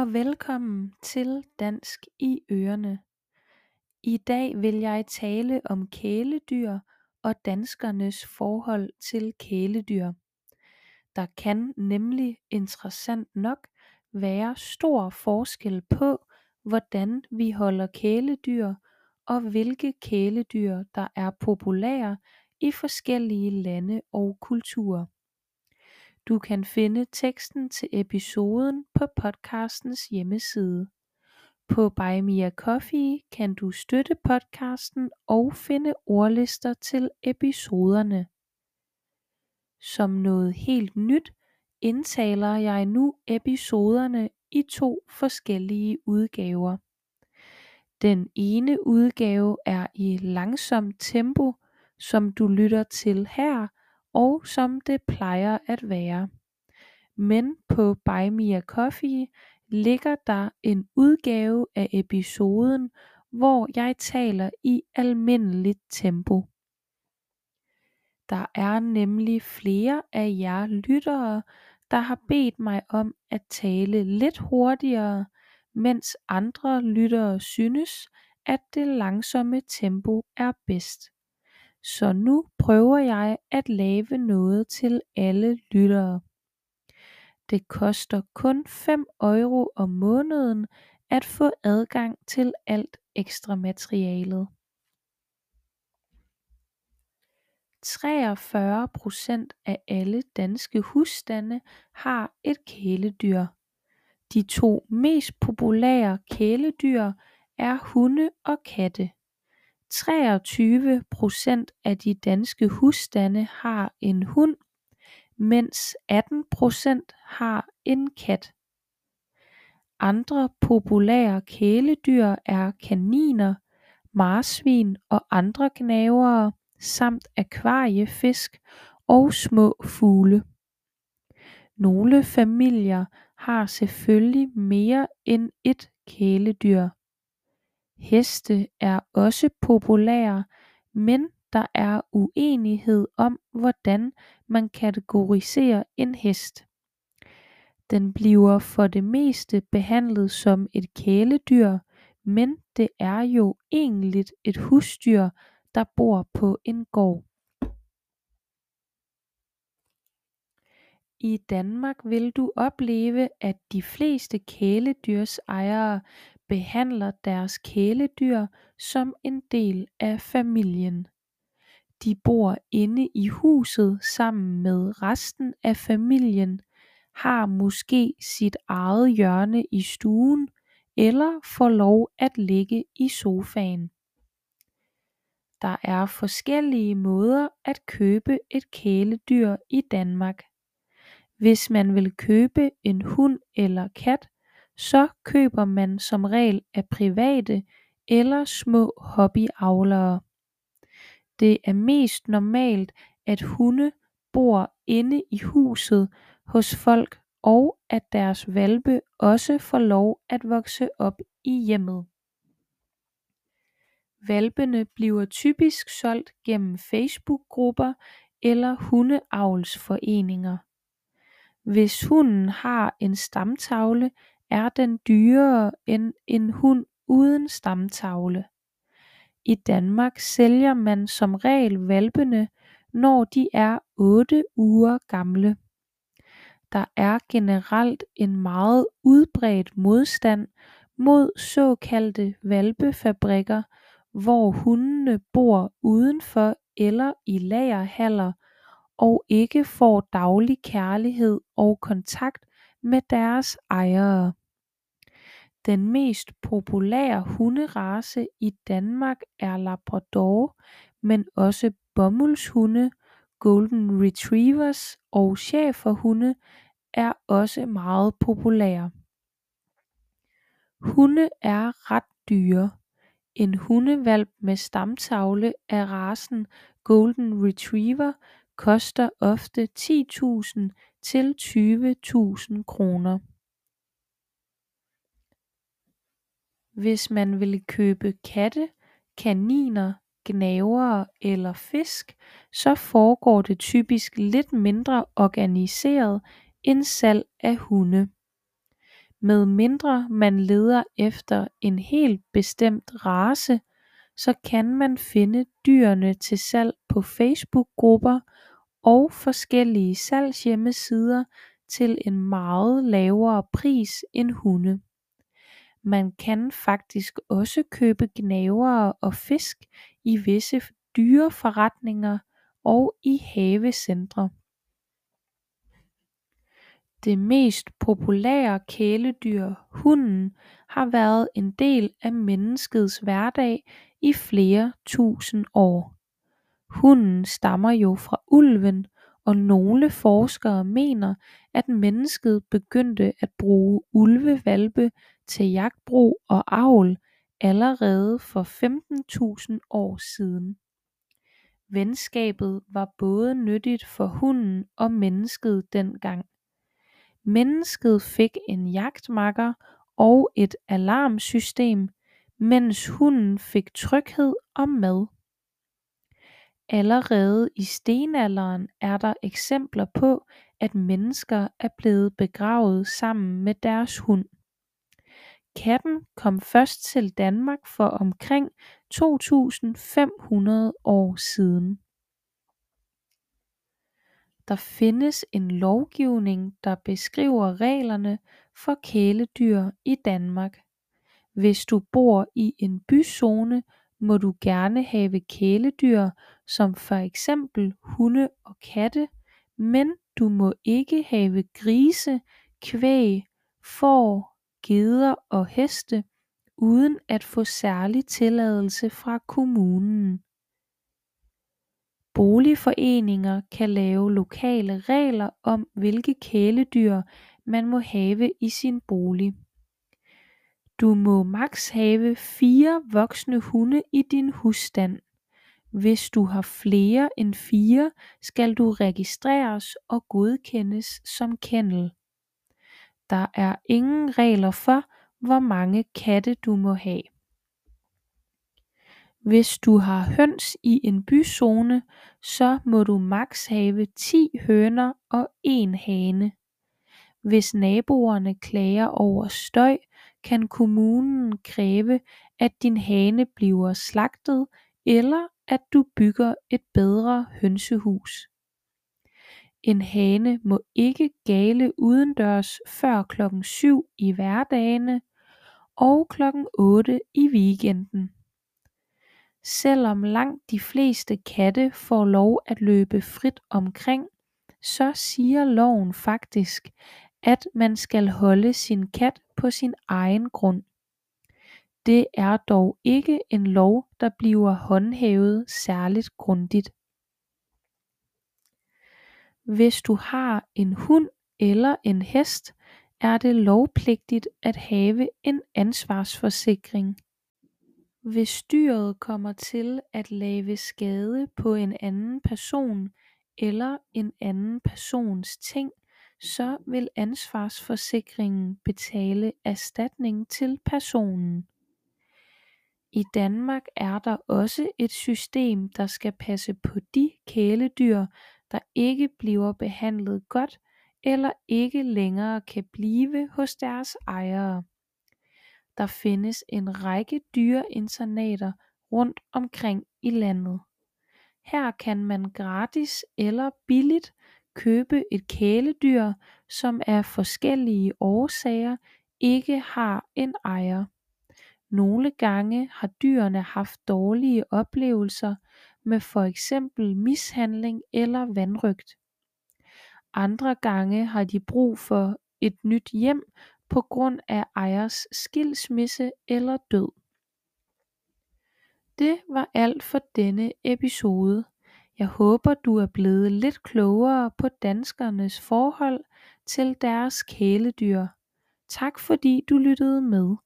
og velkommen til Dansk i Ørene. I dag vil jeg tale om kæledyr og danskernes forhold til kæledyr. Der kan nemlig interessant nok være stor forskel på, hvordan vi holder kæledyr og hvilke kæledyr der er populære i forskellige lande og kulturer. Du kan finde teksten til episoden på podcastens hjemmeside. På Buy Me a Coffee kan du støtte podcasten og finde ordlister til episoderne. Som noget helt nyt indtaler jeg nu episoderne i to forskellige udgaver. Den ene udgave er i langsomt tempo, som du lytter til her, og som det plejer at være. Men på Buy Me a Coffee ligger der en udgave af episoden, hvor jeg taler i almindeligt tempo. Der er nemlig flere af jer lyttere, der har bedt mig om at tale lidt hurtigere, mens andre lyttere synes, at det langsomme tempo er bedst. Så nu prøver jeg at lave noget til alle lyttere. Det koster kun 5 euro om måneden at få adgang til alt ekstra materialet. 43 procent af alle danske husstande har et kæledyr. De to mest populære kæledyr er hunde og katte. 23 procent af de danske husstande har en hund, mens 18 procent har en kat. Andre populære kæledyr er kaniner, marsvin og andre gnavere samt akvariefisk og små fugle. Nogle familier har selvfølgelig mere end et kæledyr. Heste er også populære, men der er uenighed om hvordan man kategoriserer en hest. Den bliver for det meste behandlet som et kæledyr, men det er jo egentlig et husdyr, der bor på en gård. I Danmark vil du opleve, at de fleste kæledyrsejere behandler deres kæledyr som en del af familien. De bor inde i huset sammen med resten af familien, har måske sit eget hjørne i stuen eller får lov at ligge i sofaen. Der er forskellige måder at købe et kæledyr i Danmark. Hvis man vil købe en hund eller kat, så køber man som regel af private eller små hobbyavlere. Det er mest normalt at hunde bor inde i huset hos folk og at deres hvalpe også får lov at vokse op i hjemmet. Hvalpene bliver typisk solgt gennem Facebook-grupper eller hundeavlsforeninger. Hvis hunden har en stamtavle, er den dyrere end en hund uden stamtavle. I Danmark sælger man som regel hvalpene, når de er 8 uger gamle. Der er generelt en meget udbredt modstand mod såkaldte hvalpefabrikker, hvor hundene bor udenfor eller i lagerhaller og ikke får daglig kærlighed og kontakt med deres ejere. Den mest populære hunderace i Danmark er Labrador, men også bomuldshunde, golden retrievers og schæferhunde er også meget populære. Hunde er ret dyre. En hundehvalp med stamtavle af racen golden retriever koster ofte 10.000 til 20.000 kroner. Hvis man vil købe katte, kaniner, gnavere eller fisk, så foregår det typisk lidt mindre organiseret end salg af hunde. Medmindre man leder efter en helt bestemt race så kan man finde dyrene til salg på facebookgrupper og forskellige salgshjemmesider til en meget lavere pris end hunde man kan faktisk også købe gnavere og fisk i visse dyreforretninger og i havecentre. Det mest populære kæledyr hunden har været en del af menneskets hverdag i flere tusind år. Hunden stammer jo fra ulven og nogle forskere mener at mennesket begyndte at bruge ulvehvalpe til jagtbrug og avl allerede for 15000 år siden. Venskabet var både nyttigt for hunden og mennesket dengang. Mennesket fik en jagtmakker og et alarmsystem mens hunden fik tryghed og mad allerede i stenalderen er der eksempler på at mennesker er blevet begravet sammen med deres hund. Katten kom først til Danmark for omkring 2500 år siden. Der findes en lovgivning der beskriver reglerne for kæledyr i Danmark. Hvis du bor i en byzone må du gerne have kæledyr som for eksempel hunde og katte men du må ikke have grise kvæg får geder og heste uden at få særlig tilladelse fra kommunen. Boligforeninger kan lave lokale regler om hvilke kæledyr man må have i sin bolig du må maks have fire voksne hunde i din husstand. Hvis du har flere end fire skal du registreres og godkendes som kennel. Der er ingen regler for hvor mange katte du må have. Hvis du har høns i en byzone så må du maks have 10 høner og 1 hane. Hvis naboerne klager over støj kan kommunen kræve at din hane bliver slagtet eller at du bygger et bedre hønsehus. En hane må ikke gale udendørs før klokken 7 i hverdagene og klokken 8 i weekenden. Selvom langt de fleste katte får lov at løbe frit omkring så siger loven faktisk at man skal holde sin kat på sin egen grund. Det er dog ikke en lov der bliver håndhævet særligt grundigt. Hvis du har en hund eller en hest er det lovpligtigt at have en ansvarsforsikring. Hvis dyret kommer til at lave skade på en anden person eller en anden persons ting så vil ansvarsforsikringen betale erstatning til personen. I Danmark er der også et system der skal passe på de kæledyr der ikke bliver behandlet godt eller ikke længere kan blive hos deres ejere. Der findes en række dyreinternater rundt omkring i landet. Her kan man gratis eller billigt købe et kæledyr som af forskellige årsager ikke har en ejer. Nogle gange har dyrene haft dårlige oplevelser med for eksempel mishandling eller vanrøgt. Andre gange har de brug for et nyt hjem på grund af ejers skilsmisse eller død. Det var alt for denne episode jeg håber du er blevet lidt klogere på danskernes forhold til deres kæledyr. Tak fordi du lyttede med.